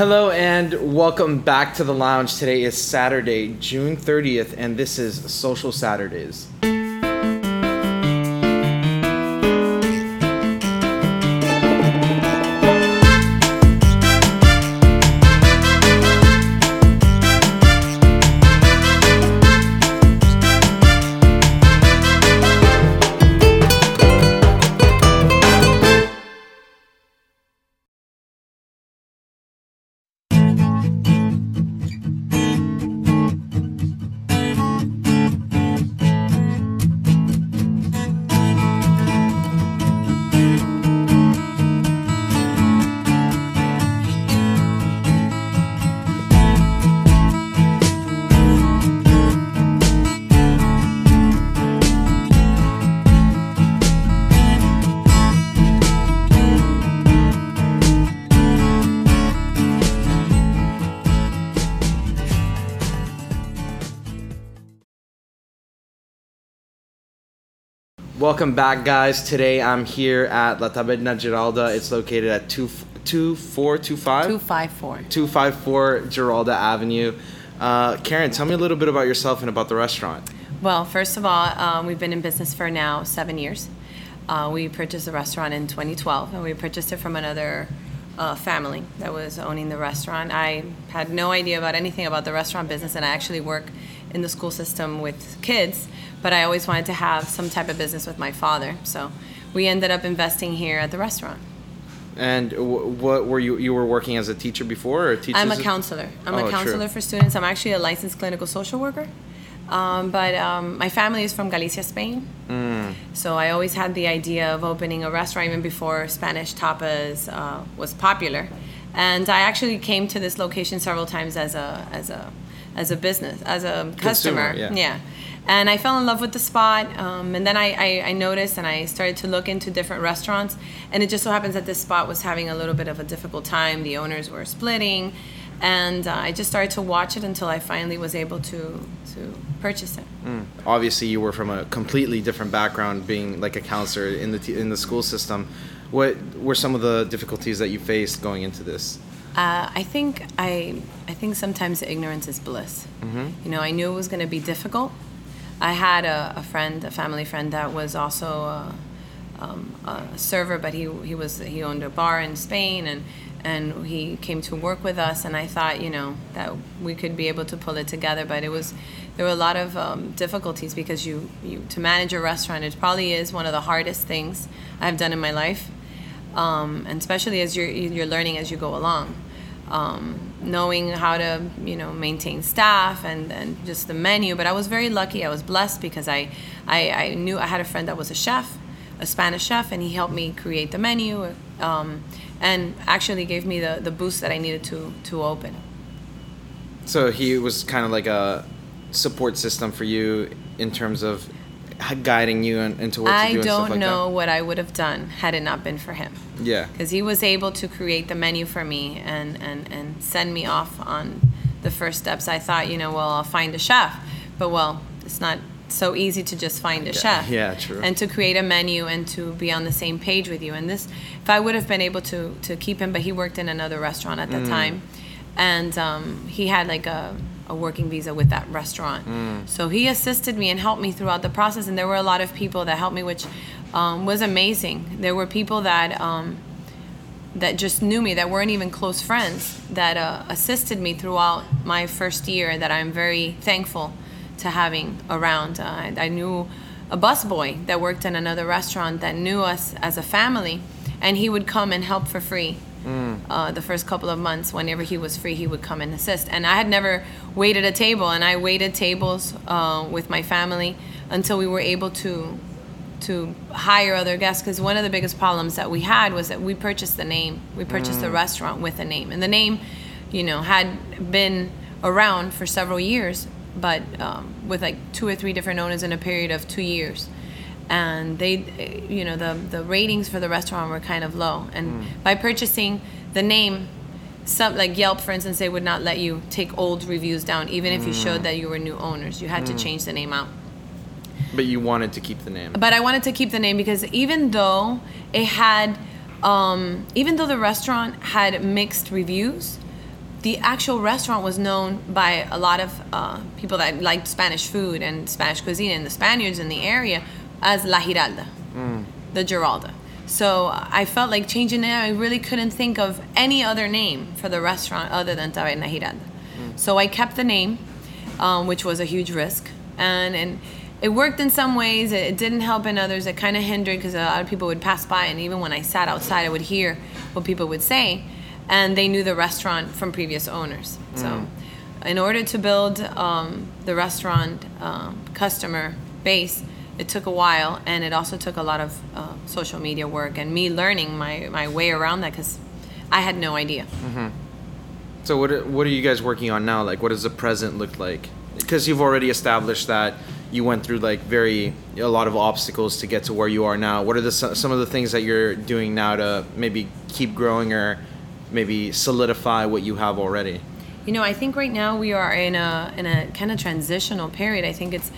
Hello and welcome back to the lounge. Today is Saturday, June 30th, and this is Social Saturdays. Welcome back, guys. Today I'm here at La Taberna Giralda. It's located at 2 2425 254. 254 Giralda Avenue. Uh, Karen, tell me a little bit about yourself and about the restaurant. Well, first of all, um, we've been in business for now seven years. Uh, we purchased the restaurant in 2012, and we purchased it from another uh, family that was owning the restaurant. I had no idea about anything about the restaurant business, and I actually work in the school system with kids, but I always wanted to have some type of business with my father. So we ended up investing here at the restaurant. And w- what were you? You were working as a teacher before, or a teacher? I'm a counselor. I'm Oh, a true. counselor for students. I'm actually a licensed clinical social worker. Um, but um, my family is from Galicia, Spain. Mm. So I always had the idea of opening a restaurant even before Spanish tapas uh, was popular. And I actually came to this location several times as a as a as a business as a customer. yeah. And I fell in love with the spot. Um, and then I, I, I noticed and I started to look into different restaurants. And it just so happens that this spot was having a little bit of a difficult time. The owners were splitting. And uh, I just started to watch it until I finally was able to, to purchase it. Obviously, you were from a completely different background, being like a counselor in the t- in the school system. What were some of the difficulties that you faced going into this? Uh, I think I I think sometimes ignorance is bliss. You know, I knew it was going to be difficult. I had a, a friend, a family friend, that was also a, um, a server, but he he was he owned a bar in Spain, and and he came to work with us. And I thought, you know, that we could be able to pull it together. But it was there were a lot of um, difficulties because you you to manage a restaurant. It probably is one of the hardest things I've done in my life um, and especially as you're you're learning as you go along, um, knowing how to you know maintain staff and, and just the menu. But I was very lucky. I was blessed because I, I I knew I had a friend that was a chef, a Spanish chef, and he helped me create the menu, um, and actually gave me the, the boost that I needed to to open. So he was kind of like a support system for you in terms of guiding you in- into what to I do and stuff don't like know what I would have done had it not been for him. Yeah. because he was able to create the menu for me and, and, and send me off on the first steps. I thought, you know, well, I'll find a chef, but well, it's not so easy to just find a chef. yeah, true. And to create a menu and to be on the same page with you. And this, if I would have been able to to keep him, but he worked in another restaurant at the time, and um, he had like a a working visa with that restaurant. So he assisted me and helped me throughout the process. And there were a lot of people that helped me, which um, was amazing. There were people that um, that just knew me, that weren't even close friends, that uh, assisted me throughout my first year. That I'm very thankful to having around. Uh, I, I knew a busboy that worked in another restaurant that knew us as a family, and he would come and help for free. Uh, the first couple of months, whenever he was free, he would come and assist. And I had never waited a table, and I waited tables uh, with my family until we were able to to hire other guests. Because one of the biggest problems that we had was that we purchased the name we purchased the restaurant with a name. And the name you know had been around for several years but um, with like two or three different owners in a period of two years and they you know the the ratings for the restaurant were kind of low. And by purchasing the name some like Yelp for instance they would not let you take old reviews down even if you showed that you were new owners. You had to change the name out. But you wanted to keep the name. but I wanted to keep the name because even though it had, um, even though the restaurant had mixed reviews, the actual restaurant was known by a lot of uh, people that liked Spanish food and Spanish cuisine and the Spaniards in the area as La Giralda, the Giralda. So I felt like changing it. I really couldn't think of any other name for the restaurant other than Taberna Giralda. So I kept the name, um, which was a huge risk, and and it worked in some ways. It, didn't help in others. It kind of hindered because a lot of people would pass by, and even when I sat outside, I would hear what people would say, and they knew the restaurant from previous owners. So, in order to build um, the restaurant um, customer base, it took a while, and it also took a lot of uh, social media work and me learning my my way around that because I had no idea. So what are- what are you guys working on now? Like, what does the present look like? Because you've already established that you went through like very a lot of obstacles to get to where you are now. What are the some of the things that you're doing now to maybe keep growing or maybe solidify what you have already? You know, I think right now we are in a in a kind of transitional period. I think it's,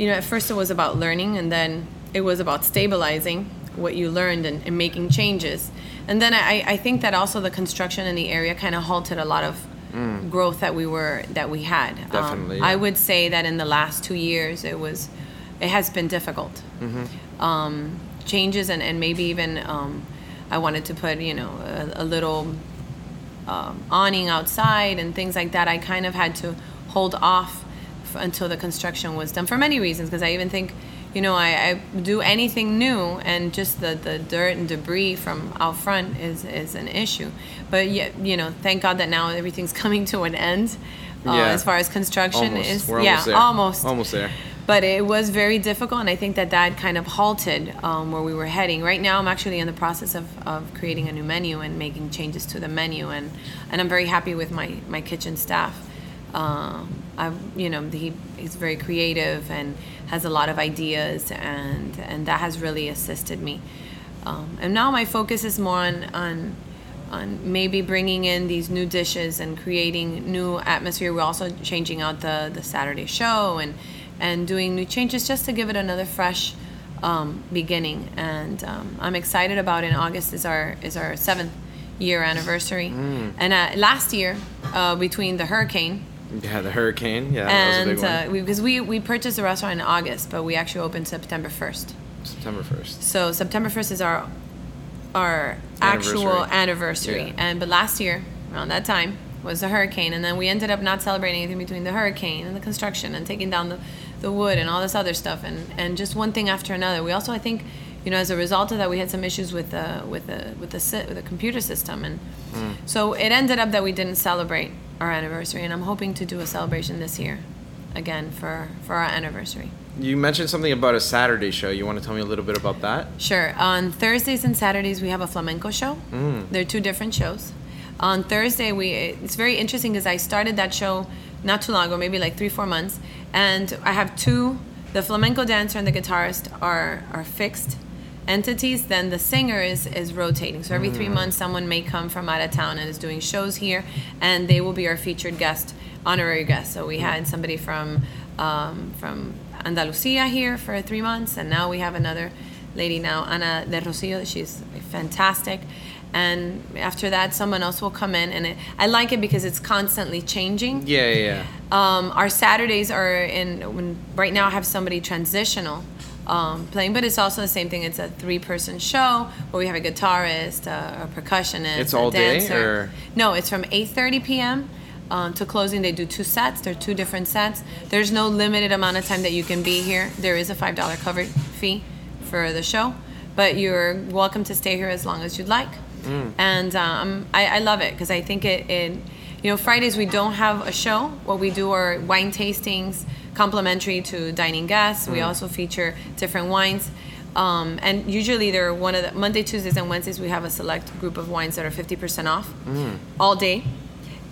you know, at first it was about learning, and then it was about stabilizing what you learned and, and making changes. And then I, I think that also the construction in the area kind of halted a lot of growth that we were that we had. Um, Definitely, I would say that in the last two years it was, it has been difficult. Um, changes and, and maybe even um, I wanted to put you know a, a little um, awning outside and things like that, I kind of had to hold off until the construction was done for many reasons. Because I even think, you know, I, I do anything new and just the, the dirt and debris from out front is, is an issue. But yet, you know, thank God that now everything's coming to an end uh, Yeah. as far as construction Almost. is. We're yeah, almost there. almost. Almost there. But it was very difficult, and I think that that kind of halted um, where we were heading. Right now, I'm actually in the process of, of creating a new menu and making changes to the menu, and, and I'm very happy with my, my kitchen staff. Um, I, you know, he, he's very creative and has a lot of ideas, and, and that has really assisted me. Um, and now my focus is more on, on on maybe bringing in these new dishes and creating new atmosphere. We're also changing out the, the Saturday show and and doing new changes just to give it another fresh um, beginning. And um, I'm excited about. In August is our is our seventh year anniversary. And uh, last year, uh, between the hurricane Yeah, the hurricane. Yeah, that was a and big one. uh, we, because we we purchased the restaurant in August, but we actually opened September first. September first. So September first is our our actual Anniversary. anniversary. Yeah. And but last year around that time was the hurricane, and then we ended up not celebrating anything between the hurricane and the construction and taking down the, the wood and all this other stuff, and and just one thing after another. We also I think. You know, as a result of that, we had some issues with the with the with the with the computer system, and so it ended up that we didn't celebrate our anniversary. And I'm hoping to do a celebration this year, again for for our anniversary. You mentioned something about a Saturday show. You want to tell me a little bit about that? Sure. On Thursdays and Saturdays, we have a flamenco show. Mm. They're two different shows. On Thursday, we it's very interesting because I started that show not too long ago, maybe like three, four months, and I have two. The flamenco dancer and the guitarist are are fixed entities. Then the singer is is rotating. So every three months, someone may come from out of town and is doing shows here, and they will be our featured guest, honorary guest. So we had somebody from um, from Andalusia here for three months, and now we have another lady now, Ana de Rocio. She's fantastic. And after that, someone else will come in, and it, I like it because it's constantly changing. Yeah, yeah, yeah. Um, our Saturdays are in. When, right now, I have somebody transitional um, playing, but it's also the same thing. It's a three-person show where we have a guitarist, a, a percussionist, It's a all day, dancer. or- No, it's from 8:30 p.m. Um, to closing. They do two sets. They're two different sets. There's no limited amount of time that you can be here. There is a five dollar cover fee for the show, but you're welcome to stay here as long as you'd like. And um, I, I love it because I think it, it. You know, Fridays we don't have a show. What we do are wine tastings, complimentary to dining guests. We also feature different wines. Um, and usually they're one of the Monday, Tuesdays, and Wednesdays. We have a select group of wines that are fifty percent off all day,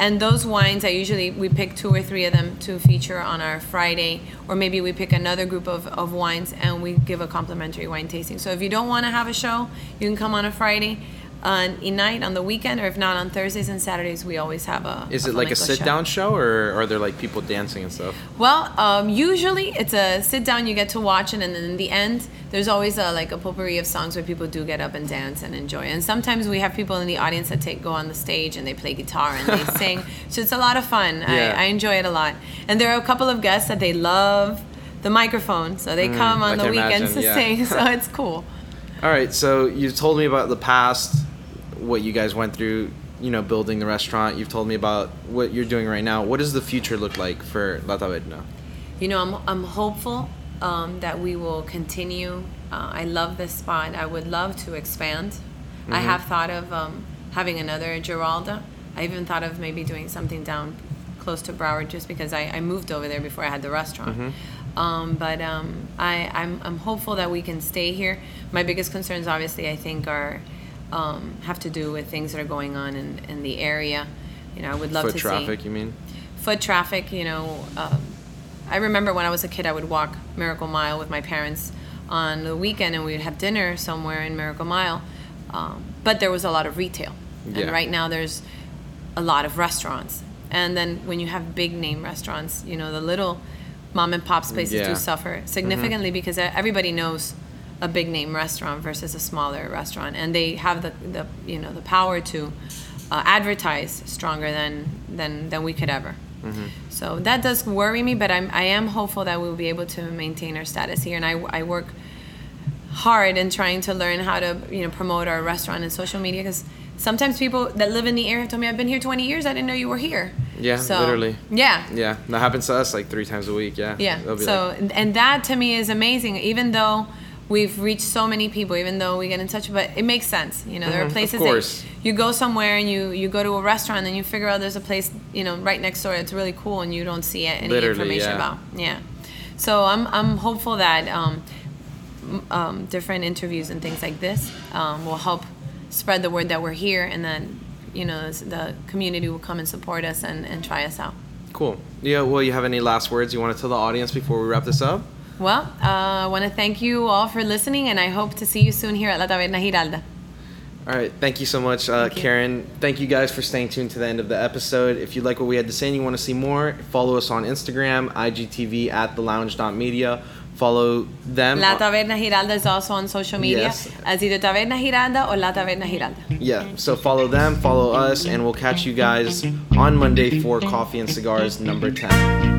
and those wines I usually we pick two or three of them to feature on our Friday, or maybe we pick another group of, of wines and we give a complimentary wine tasting. So if you don't want to have a show, you can come on a Friday. Uh, night on the weekend, or if not on Thursdays and Saturdays, we always have a. Is it like a sit down show, or are there like people dancing and stuff? Well, um, usually it's a sit down. You get to watch it, and then in the end, there's always a like a potpourri of songs where people do get up and dance and enjoy. And sometimes we have people in the audience that take go on the stage and they play guitar and they sing. So it's a lot of fun. Yeah. I, I enjoy it a lot. And there are a couple of guests that they love the microphone, so they come on Mm, the weekends imagine, to yeah. sing. So it's cool. All right, so you told me about the past, what you guys went through, you know, building the restaurant. You've told me about what you're doing right now. What does the future look like for La Taberna? You know, I'm, I'm hopeful um, that we will continue. Uh, I love this spot. I would love to expand. I have thought of um, having another Giralda. I even thought of maybe doing something down close to Broward just because I, I moved over there before I had the restaurant. Um, but um, I, I'm, I'm hopeful that we can stay here. My biggest concerns, obviously, I think, are um, have to do with things that are going on in, in the area. You know, I would love to see. Foot to traffic, see you mean? foot traffic, you know, um, I remember when I was a kid, I would walk Miracle Mile with my parents on the weekend, and we'd have dinner somewhere in Miracle Mile. Um, but there was a lot of retail, Yeah. and right now there's a lot of restaurants. And then when you have big name restaurants, you know, the little mom and pop spaces Yeah. do suffer significantly because e, everybody knows a big name restaurant versus a smaller restaurant, and they have the, the you know the power to uh, advertise stronger than than than we could ever. So that does worry me, but I'm I am hopeful that we'll be able to maintain our status here, and I, I work hard in trying to learn how to you know promote our restaurant and social media because sometimes people that live in the area have told me I've been here 20 years I didn't know you were here. Yeah, So, literally. Yeah. Yeah, that happens to us like three times a week. Yeah. Yeah. So like, and that to me is amazing. Even though we've reached so many people, even though we get in touch, but it makes sense. You know, there Mhm, are of places course. that you go somewhere and you you go to a restaurant and you figure out there's a place you know right next door that's really cool and you don't see any Literally, information yeah. about. Yeah. So I'm I'm hopeful that um, um, different interviews and things like this um, will help spread the word that we're here and then you know the community will come and support us and, and try us out. cool. Yeah. Well, you have any last words you want to tell the audience before we wrap this up? Well, uh, I want to thank you all for listening, and I hope to see you soon here at La Taberna Giralda. All right. Thank you so much, uh, Thank you. Karen. Thank you guys for staying tuned to the end of the episode. If you like what we had to say and you want to see more, follow us on Instagram, IGTV at the lounge.media. Follow them. La Taberna Giralda is also on social media Yes. as either Taberna Giralda or La Taberna Giralda. Yeah, so follow them, follow us, and we'll catch you guys on Monday for Coffee and Cigars number 10.